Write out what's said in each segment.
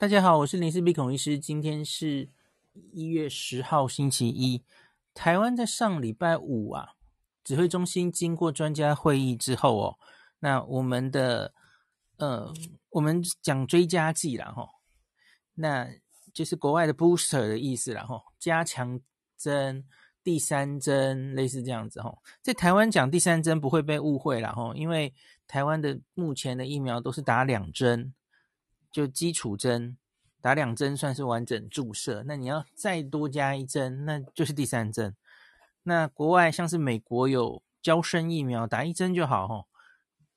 大家好，我是林氏鼻孔医师。今天是一月十号，星期一。台湾在上礼拜五啊，指挥中心经过专家会议之后哦，那我们的呃，我们讲追加剂啦吼，那就是国外的 booster 的意思啦吼，加强针、第三针类似这样子吼。在台湾讲第三针不会被误会啦吼，因为台湾的目前的疫苗都是打两针。就基础针打两针算是完整注射，那你要再多加一针，那就是第三针。那国外像是美国有娇生疫苗，打一针就好吼，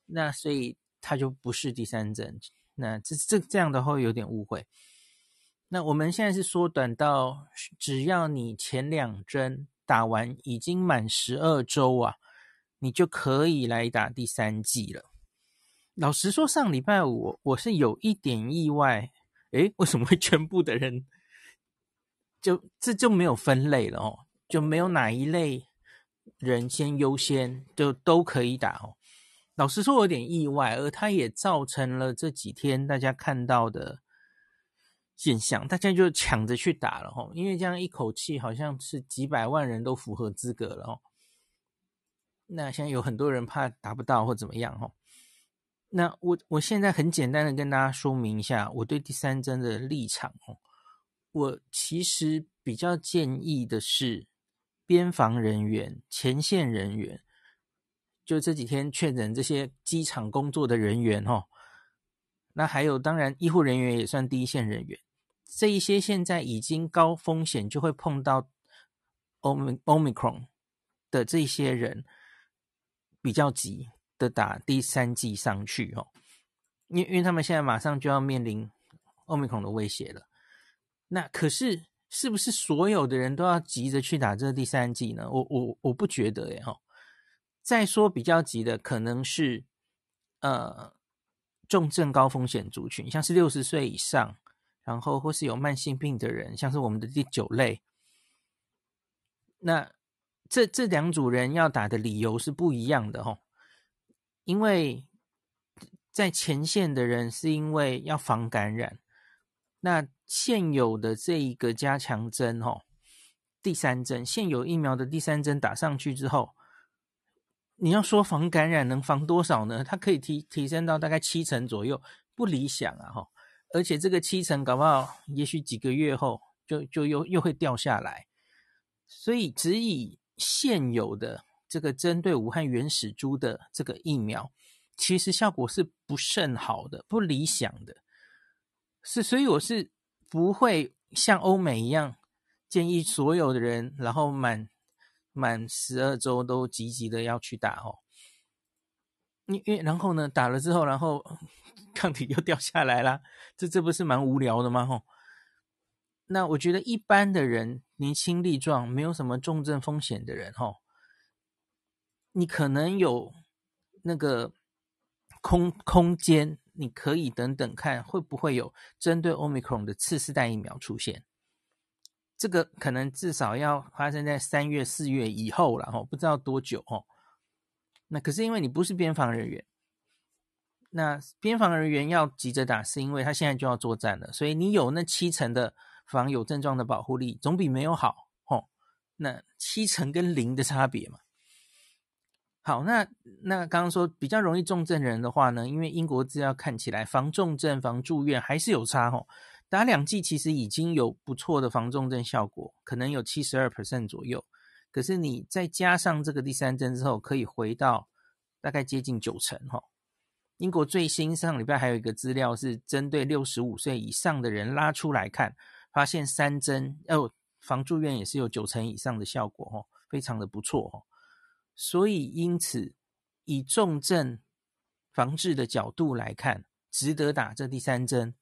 那所以它就不是第三针。那这这这样的话有点误会。那我们现在是缩短到，只要你前两针打完已经满十二周啊，你就可以来打第三剂了。老实说，上礼拜五我是有一点意外，诶，为什么会全部的人就这就没有分类了哦？就没有哪一类人先优先，就都可以打哦。老实说，有点意外，而它也造成了这几天大家看到的现象，大家就抢着去打了哦，因为这样一口气好像是几百万人都符合资格了哦。那现在有很多人怕达不到或怎么样哦。那我我现在很简单的跟大家说明一下我对第三针的立场哦。我其实比较建议的是边防人员、前线人员，就这几天确诊这些机场工作的人员哦。那还有当然医护人员也算第一线人员，这一些现在已经高风险就会碰到 Omicron 的这些人比较急。的打第三剂上去哦，因因为他们现在马上就要面临 Omicron 的威胁了。那可是是不是所有的人都要急着去打这第三剂呢？我我我不觉得耶哈。再说比较急的可能是呃重症高风险族群，像是六十岁以上，然后或是有慢性病的人，像是我们的第九类。那这这两组人要打的理由是不一样的哈。因为在前线的人是因为要防感染，那现有的这一个加强针哦，第三针现有疫苗的第三针打上去之后，你要说防感染能防多少呢？它可以提提升到大概七成左右，不理想啊哈！而且这个七成搞不好，也许几个月后就就又又会掉下来，所以只以现有的。这个针对武汉原始株的这个疫苗，其实效果是不甚好的，不理想的。是，所以我是不会像欧美一样建议所有的人，然后满满十二周都积极的要去打哦。因因然后呢，打了之后，然后 抗体又掉下来啦，这这不是蛮无聊的吗？吼。那我觉得一般的人，年轻力壮，没有什么重症风险的人，吼。你可能有那个空空间，你可以等等看会不会有针对 Omicron 的次世代疫苗出现。这个可能至少要发生在三月、四月以后了，哦，不知道多久哦。那可是因为你不是边防人员，那边防人员要急着打，是因为他现在就要作战了，所以你有那七成的防有症状的保护力，总比没有好哦。那七成跟零的差别嘛。好，那那刚刚说比较容易重症人的话呢，因为英国资料看起来防重症、防住院还是有差哦。打两剂其实已经有不错的防重症效果，可能有七十二 percent 左右。可是你再加上这个第三针之后，可以回到大概接近九成哈。英国最新上礼拜还有一个资料是针对六十五岁以上的人拉出来看，发现三针哦防住院也是有九成以上的效果哦，非常的不错哦。所以，因此，以重症防治的角度来看，值得打这第三针。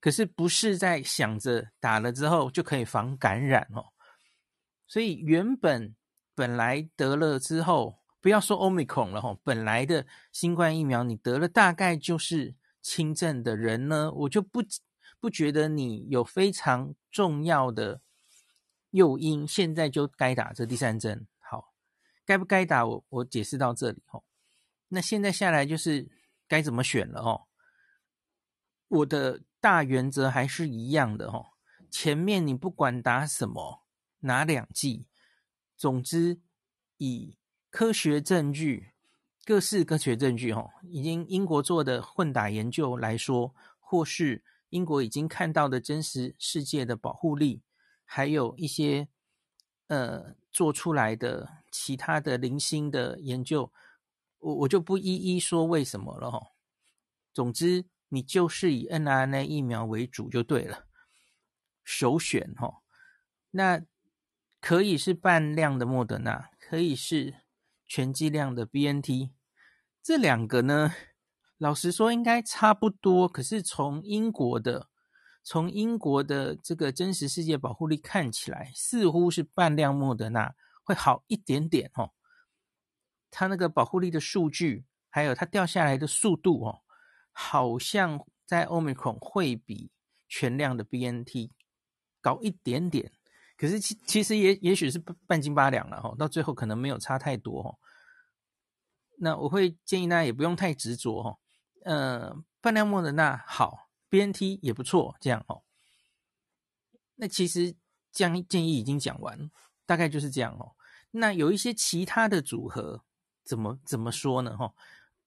可是，不是在想着打了之后就可以防感染哦。所以，原本本来得了之后，不要说 Omicron 了哈，本来的新冠疫苗你得了，大概就是轻症的人呢，我就不不觉得你有非常重要的诱因，现在就该打这第三针。该不该打我？我解释到这里哦。那现在下来就是该怎么选了哦。我的大原则还是一样的哦。前面你不管打什么，哪两剂，总之以科学证据、各式科学证据哦，已经英国做的混打研究来说，或是英国已经看到的真实世界的保护力，还有一些呃做出来的其他的零星的研究，我我就不一一说为什么了哈。总之，你就是以 mRNA 疫苗为主就对了。首选哈，那可以是半量的莫德纳，可以是全剂量的 BNT，这两个呢，老实说应该差不多。可是从英国的，从英国的这个真实世界保护力看起来，似乎是半量莫德纳会好一点点哦。它那个保护力的数据，还有它掉下来的速度哦，好像在 Omicron 会比全量的 BNT。高一点点，可是其其实也也许是半斤八两了哈，到最后可能没有差太多哈。那我会建议大家也不用太执着哈，呃，半量莫德纳好，BNT 也不错，这样哦。那其实这样建议已经讲完，大概就是这样哦。那有一些其他的组合，怎么怎么说呢？哈，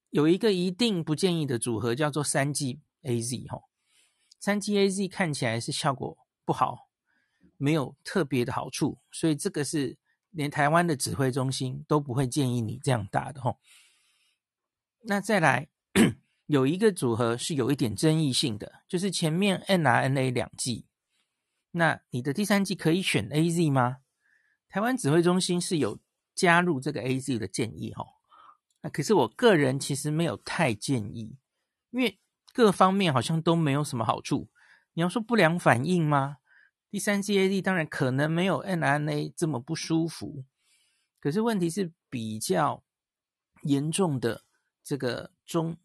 有一个一定不建议的组合叫做三 G A Z 哈，三 G A Z 看起来是效果不好。没有特别的好处，所以这个是连台湾的指挥中心都不会建议你这样打的吼。那再来有一个组合是有一点争议性的，就是前面 n r n a 两剂，那你的第三剂可以选 AZ 吗？台湾指挥中心是有加入这个 AZ 的建议吼。那可是我个人其实没有太建议，因为各方面好像都没有什么好处。你要说不良反应吗？第三剂 AZ 当然可能没有 n r n a 这么不舒服，可是问题是比较严重的这个中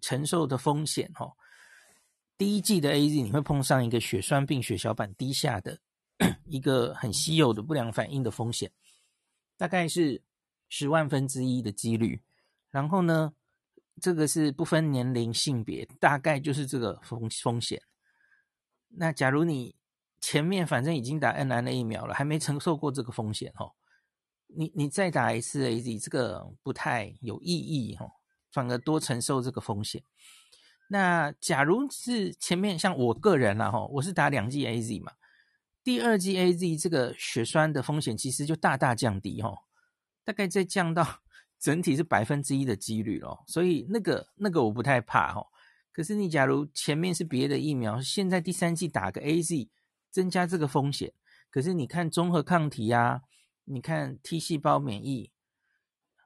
承受的风险哈。第一剂的 AZ 你会碰上一个血栓病血小板低下的一个很稀有的不良反应的风险，大概是十万分之一的几率。然后呢，这个是不分年龄性别，大概就是这个风风险。那假如你前面反正已经打 mRNA 疫苗了，还没承受过这个风险哦。你你再打一次 AZ，这个不太有意义哦，反而多承受这个风险。那假如是前面像我个人啦哈，我是打两剂 AZ 嘛，第二剂 AZ 这个血栓的风险其实就大大降低哦，大概再降到 整体是百分之一的几率咯。所以那个那个我不太怕哦。可是你假如前面是别的疫苗，现在第三剂打个 AZ。增加这个风险，可是你看综合抗体啊，你看 T 细胞免疫，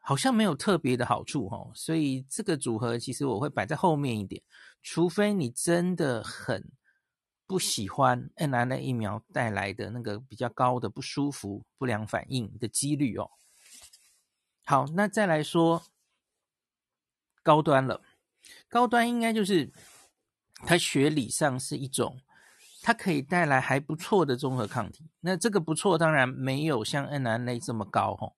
好像没有特别的好处哦，所以这个组合其实我会摆在后面一点，除非你真的很不喜欢 nrna 疫苗带来的那个比较高的不舒服、不良反应的几率哦。好，那再来说高端了，高端应该就是它学理上是一种。它可以带来还不错的综合抗体，那这个不错当然没有像 nrna 这么高吼。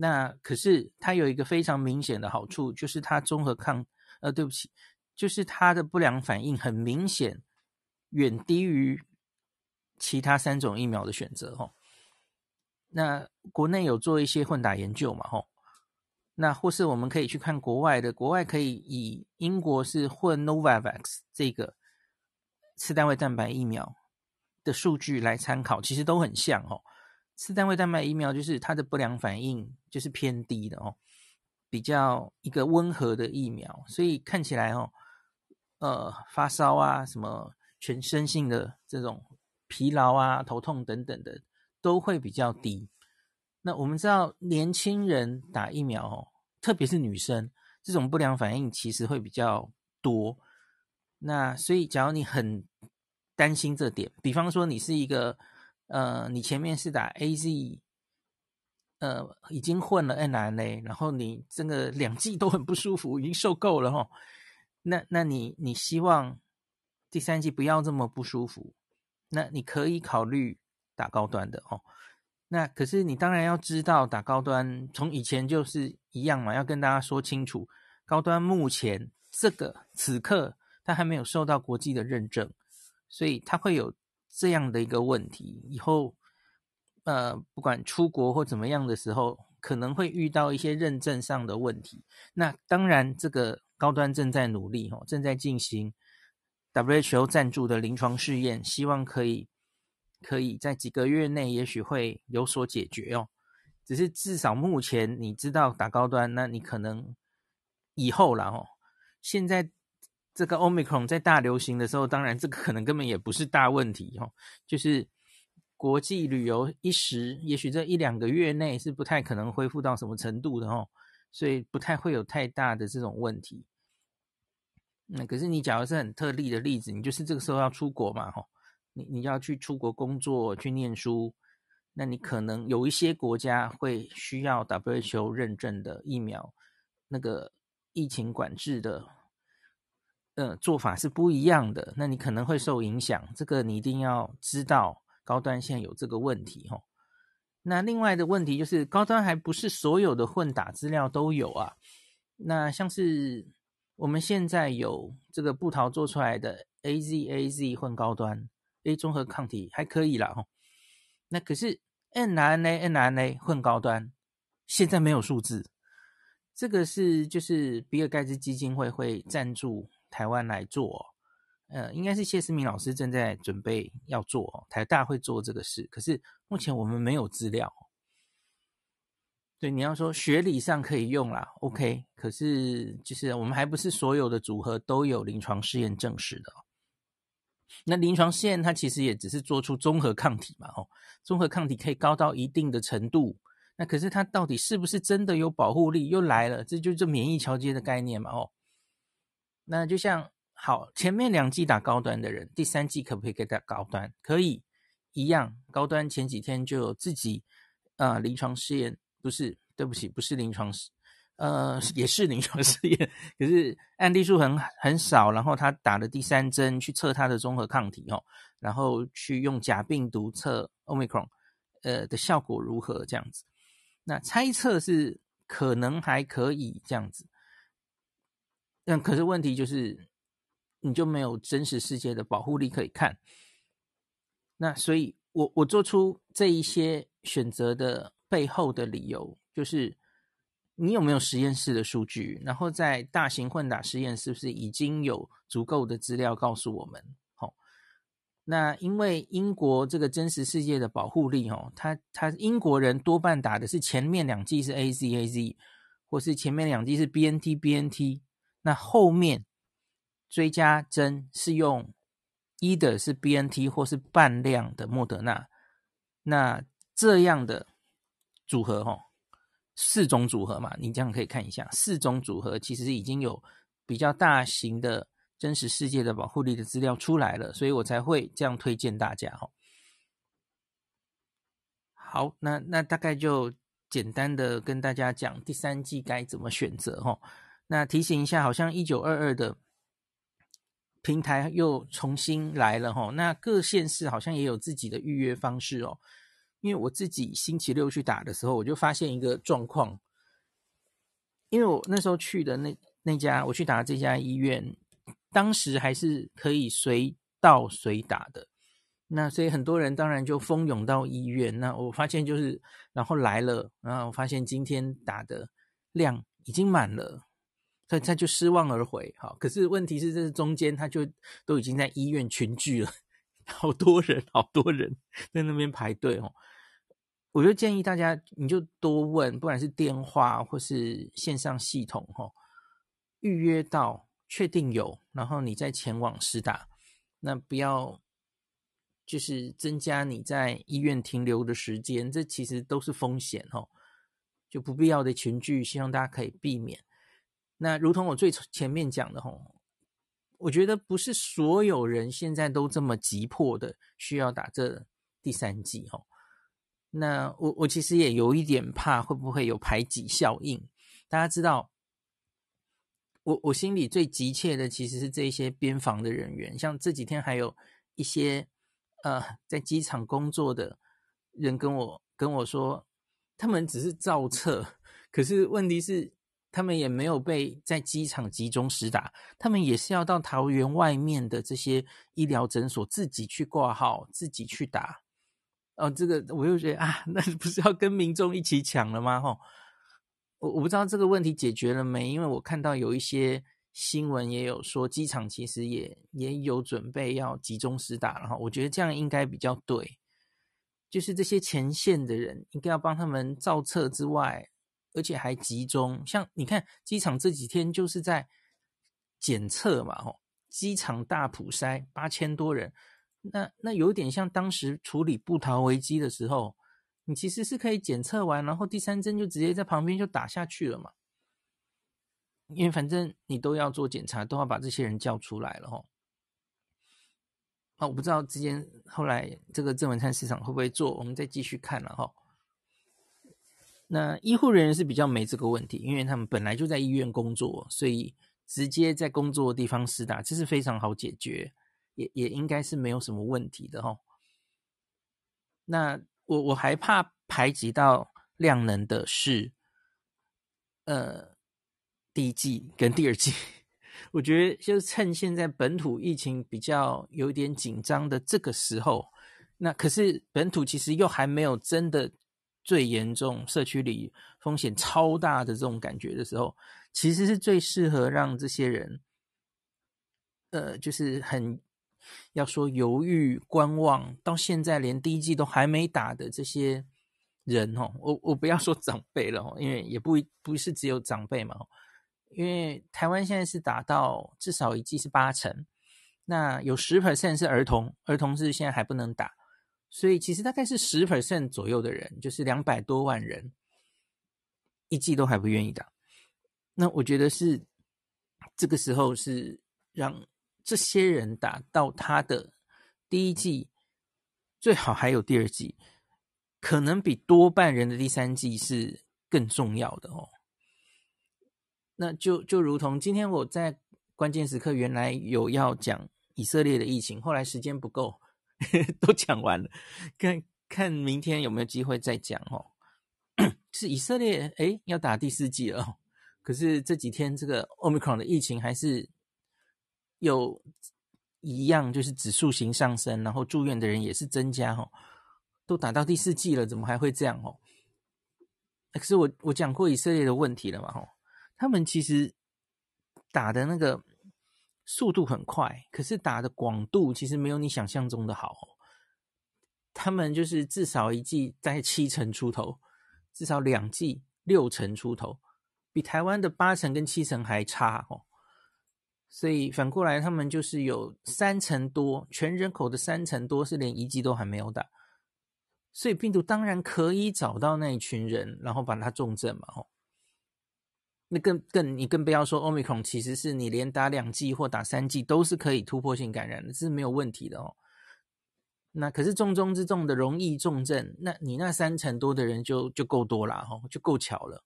那可是它有一个非常明显的好处，就是它综合抗，呃，对不起，就是它的不良反应很明显，远低于其他三种疫苗的选择吼。那国内有做一些混打研究嘛吼，那或是我们可以去看国外的，国外可以以英国是混 Novavax 这个。次单位蛋白疫苗的数据来参考，其实都很像哦。次单位蛋白疫苗就是它的不良反应就是偏低的哦，比较一个温和的疫苗，所以看起来哦，呃，发烧啊，什么全身性的这种疲劳啊、头痛等等的都会比较低。那我们知道年轻人打疫苗哦，特别是女生，这种不良反应其实会比较多。那所以，假如你很担心这点，比方说你是一个，呃，你前面是打 AZ，呃，已经混了 N R N A，然后你这个两剂都很不舒服，已经受够了齁。那那你你希望第三季不要这么不舒服，那你可以考虑打高端的哦。那可是你当然要知道，打高端从以前就是一样嘛，要跟大家说清楚，高端目前这个此刻。它还没有受到国际的认证，所以它会有这样的一个问题。以后呃，不管出国或怎么样的时候，可能会遇到一些认证上的问题。那当然，这个高端正在努力哦，正在进行 WHO 赞助的临床试验，希望可以可以在几个月内，也许会有所解决哦。只是至少目前你知道打高端，那你可能以后了哦。现在这个 Omicron 在大流行的时候，当然这个可能根本也不是大问题哦。就是国际旅游一时，也许这一两个月内是不太可能恢复到什么程度的哦，所以不太会有太大的这种问题。那可是你假如是很特例的例子，你就是这个时候要出国嘛，吼，你你要去出国工作去念书。那你可能有一些国家会需要 WHO 认证的疫苗，那个疫情管制的呃做法是不一样的，那你可能会受影响。这个你一定要知道，高端现在有这个问题齁。那另外的问题就是，高端还不是所有的混打资料都有啊。那像是我们现在有这个布桃做出来的 AZAZ 混高端 A 综合抗体还可以啦齁。那可是。N R N A、N R N A 混高端，现在没有数字。这个是就是比尔盖茨基金会会赞助台湾来做，呃，应该是谢思明老师正在准备要做，台大会做这个事。可是目前我们没有资料。对，你要说学理上可以用啦，OK。可是就是我们还不是所有的组合都有临床试验证实的。那临床试验它其实也只是做出综合抗体嘛，哦，综合抗体可以高到一定的程度，那可是它到底是不是真的有保护力？又来了，这就是免疫桥接的概念嘛，哦，那就像好，前面两季打高端的人，第三季可不可以给打高端？可以，一样，高端前几天就有自己、呃、临床试验，不是，对不起，不是临床试。呃，也是临床试验，可是案例数很很少。然后他打了第三针去测他的综合抗体哦，然后去用假病毒测 Omicron，呃的效果如何这样子？那猜测是可能还可以这样子，但可是问题就是你就没有真实世界的保护力可以看。那所以我我做出这一些选择的背后的理由就是。你有没有实验室的数据？然后在大型混打实验是不是已经有足够的资料告诉我们？好，那因为英国这个真实世界的保护力，哦，他他英国人多半打的是前面两剂是 A Z A Z，或是前面两剂是 B N T B N T，那后面追加针是用一的是 B N T 或是半量的莫德纳，那这样的组合，哦，四种组合嘛，你这样可以看一下，四种组合其实已经有比较大型的真实世界的保护力的资料出来了，所以我才会这样推荐大家哈。好，那那大概就简单的跟大家讲第三季该怎么选择哈。那提醒一下，好像一九二二的平台又重新来了哈。那各县市好像也有自己的预约方式哦。因为我自己星期六去打的时候，我就发现一个状况。因为我那时候去的那那家，我去打的这家医院，当时还是可以随到随打的。那所以很多人当然就蜂拥到医院。那我发现就是，然后来了，然后我发现今天打的量已经满了，他他就失望而回。哈，可是问题是，这是中间他就都已经在医院群聚了。好多人，好多人在那边排队哦。我就建议大家，你就多问，不管是电话或是线上系统哦，预约到确定有，然后你再前往施打。那不要就是增加你在医院停留的时间，这其实都是风险哦。就不必要的群聚，希望大家可以避免。那如同我最前面讲的吼。我觉得不是所有人现在都这么急迫的需要打这第三剂哦。那我我其实也有一点怕会不会有排挤效应。大家知道，我我心里最急切的其实是这些边防的人员，像这几天还有一些呃在机场工作的人跟我跟我说，他们只是照测，可是问题是他们也没有被在机场集中施打，他们也是要到桃园外面的这些医疗诊所自己去挂号，自己去打。哦，这个我又觉得啊，那不是要跟民众一起抢了吗？吼，我我不知道这个问题解决了没，因为我看到有一些新闻也有说，机场其实也也有准备要集中施打，然后我觉得这样应该比较对，就是这些前线的人应该要帮他们造册之外，而且还集中，像你看机场这几天就是在检测嘛，吼，机场大普筛八千多人。那那有点像当时处理布桃危机的时候，你其实是可以检测完，然后第三针就直接在旁边就打下去了嘛。因为反正你都要做检查，都要把这些人叫出来了哈。啊，我不知道之间后来这个郑文灿市场会不会做，我们再继续看了哈。那医护人员是比较没这个问题，因为他们本来就在医院工作，所以直接在工作的地方施打，这是非常好解决。也也应该是没有什么问题的哈。那我我还怕排挤到量能的是，呃，第一季跟第二季。我觉得就是趁现在本土疫情比较有点紧张的这个时候，那可是本土其实又还没有真的最严重，社区里风险超大的这种感觉的时候，其实是最适合让这些人，呃，就是很。要说犹豫观望，到现在连第一剂都还没打的这些人哦，我我不要说长辈了哦，因为也不不是只有长辈嘛，因为台湾现在是打到至少一剂是八成，那有十 percent 是儿童，儿童是现在还不能打，所以其实大概是十 percent 左右的人，就是两百多万人，一季都还不愿意打，那我觉得是这个时候是让。这些人打到他的第一季，最好还有第二季，可能比多半人的第三季是更重要的哦。那就就如同今天我在关键时刻原来有要讲以色列的疫情，后来时间不够，都讲完了，看看明天有没有机会再讲哦。是以色列诶要打第四剂了，可是这几天这个 Omicron 的疫情还是。有一样就是指数型上升，然后住院的人也是增加哦，都打到第四剂了，怎么还会这样哦？可是我我讲过以色列的问题了嘛吼，他们其实打的那个速度很快，可是打的广度其实没有你想象中的好。他们就是至少一剂在七成出头，至少两剂六成出头，比台湾的八成跟七成还差哦。所以反过来，他们就是有三成多，全人口的三成多是连一剂都还没有打，所以病毒当然可以找到那一群人，然后把它重症嘛，吼。那更更你更不要说，Omicron 其实是你连打两剂或打三剂都是可以突破性感染的，这是没有问题的哦。那可是重中之重的容易重症，那你那三成多的人就就够多了，吼，就够巧了。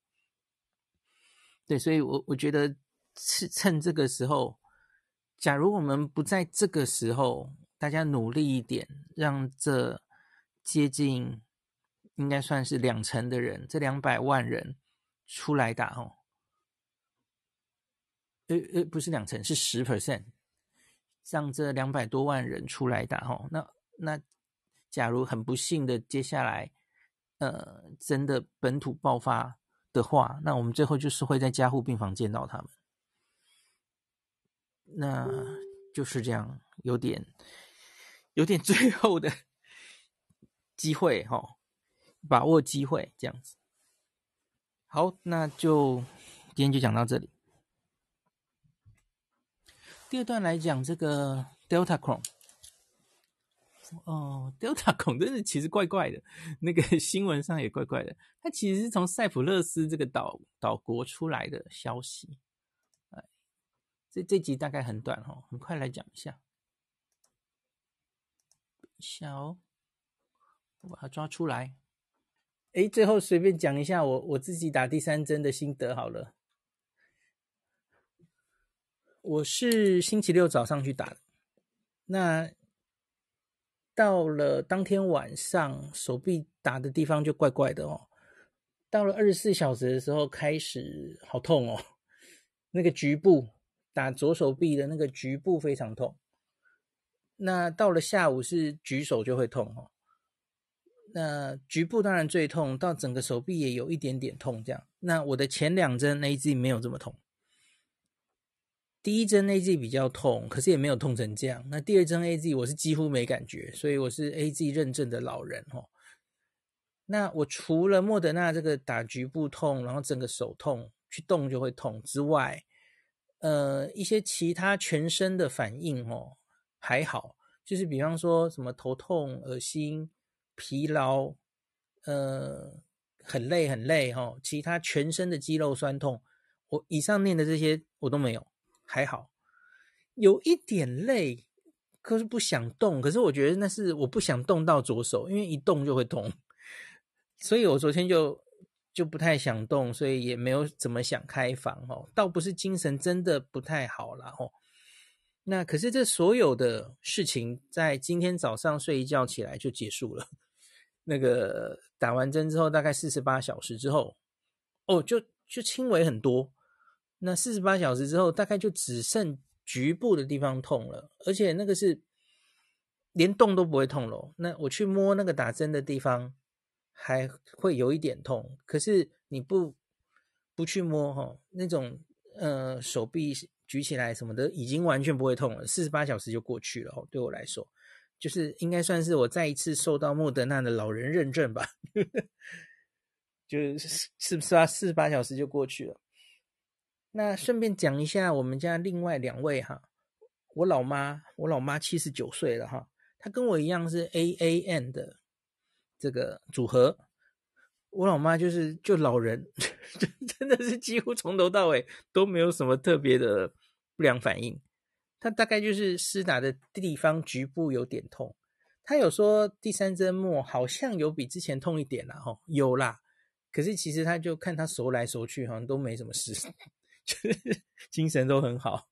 对，所以我我觉得。是趁这个时候，假如我们不在这个时候，大家努力一点，让这接近应该算是两成的人，这两百万人出来打哦。呃呃，不是两成，是十 percent，让这两百多万人出来打哦。那那假如很不幸的接下来，呃，真的本土爆发的话，那我们最后就是会在加护病房见到他们。那就是这样，有点有点最后的机会哈、哦，把握机会这样子。好，那就今天就讲到这里。第二段来讲这个 Delta Cron。哦，Delta Cron 真的其实怪怪的，那个新闻上也怪怪的。它其实是从塞浦路斯这个岛岛国出来的消息。这这集大概很短哦，很快来讲一下。一下哦，我把它抓出来。哎，最后随便讲一下我我自己打第三针的心得好了。我是星期六早上去打的，那到了当天晚上，手臂打的地方就怪怪的哦。到了二十四小时的时候开始好痛哦，那个局部打左手臂的那个局部非常痛。那到了下午是举手就会痛哦。那局部当然最痛，到整个手臂也有一点点痛这样。那我的前两针 AZ 没有这么痛，第一针 AZ 比较痛，可是也没有痛成这样。那第二针 AZ 我是几乎没感觉，所以我是 AZ 认证的老人哦。那我除了莫德纳这个打局部痛，然后整个手痛，去动就会痛之外，呃，一些其他全身的反应哦还好，就是比方说什么头痛、恶心。疲劳，呃，很累很累哈、哦，其他全身的肌肉酸痛，我以上念的这些我都没有，还好，有一点累，可是不想动，可是我觉得那是我不想动到左手，因为一动就会痛，所以我昨天就就不太想动，所以也没有怎么想开房哦，倒不是精神真的不太好啦。哦。那可是这所有的事情在今天早上睡一觉起来就结束了。那个打完针之后，大概四十八小时之后，哦，就就轻微很多。那四十八小时之后，大概就只剩局部的地方痛了，而且那个是连动都不会痛了。那我去摸那个打针的地方，还会有一点痛。可是你不不去摸哈，那种呃手臂。举起来什么的已经完全不会痛了，四十八小时就过去了。对我来说，就是应该算是我再一次受到莫德纳的老人认证吧。就是是不是啊？四十八小时就过去了。那顺便讲一下，我们家另外两位哈，我老妈，我老妈七十九岁了哈，她跟我一样是 AAN 的这个组合。我老妈就是就老人，真的是几乎从头到尾都没有什么特别的。不良反应，她大概就是施打的地方局部有点痛。她有说第三针末好像有比之前痛一点了哈，有啦。可是其实她就看她熟来熟去，好像都没什么事，精神都很好，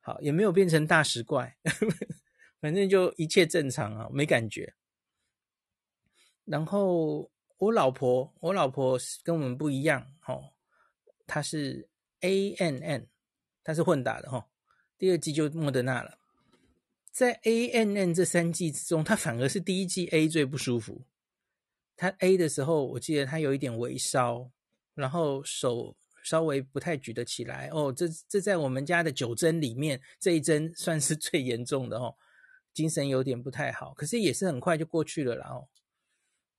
好也没有变成大食怪，反正就一切正常啊，没感觉。然后我老婆，我老婆跟我们不一样，哦，她是 ANN。她是混打的哈，第二季就莫德纳了。在 ANN 这三季之中，她反而是第一季 A 最不舒服。她 A 的时候，我记得她有一点微烧，然后手稍微不太举得起来。哦，这这在我们家的九针里面，这一针 算是最严重的哦，精神有点不太好，可是也是很快就过去了。然后，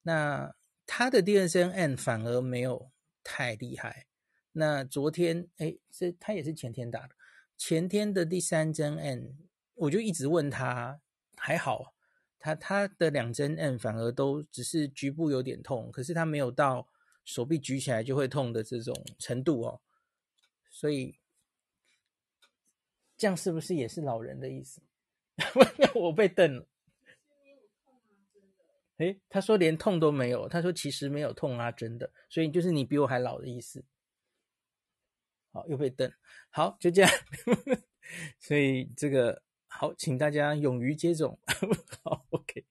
那他的第二针 N 反而没有太厉害。那昨天，哎，这他也是前天打的。前天的第三针 N，我就一直问他，还好，他他的两针 N 反而都只是局部有点痛，可是他没有到手臂举起来就会痛的这种程度哦。所以这样是不是也是老人的意思？我被瞪了。哎，他说连痛都没有，他说其实没有痛啊，真的。所以就是你比我还老的意思。好，又被瞪。好，就这样。所以这个好，请大家勇于接种。好，OK。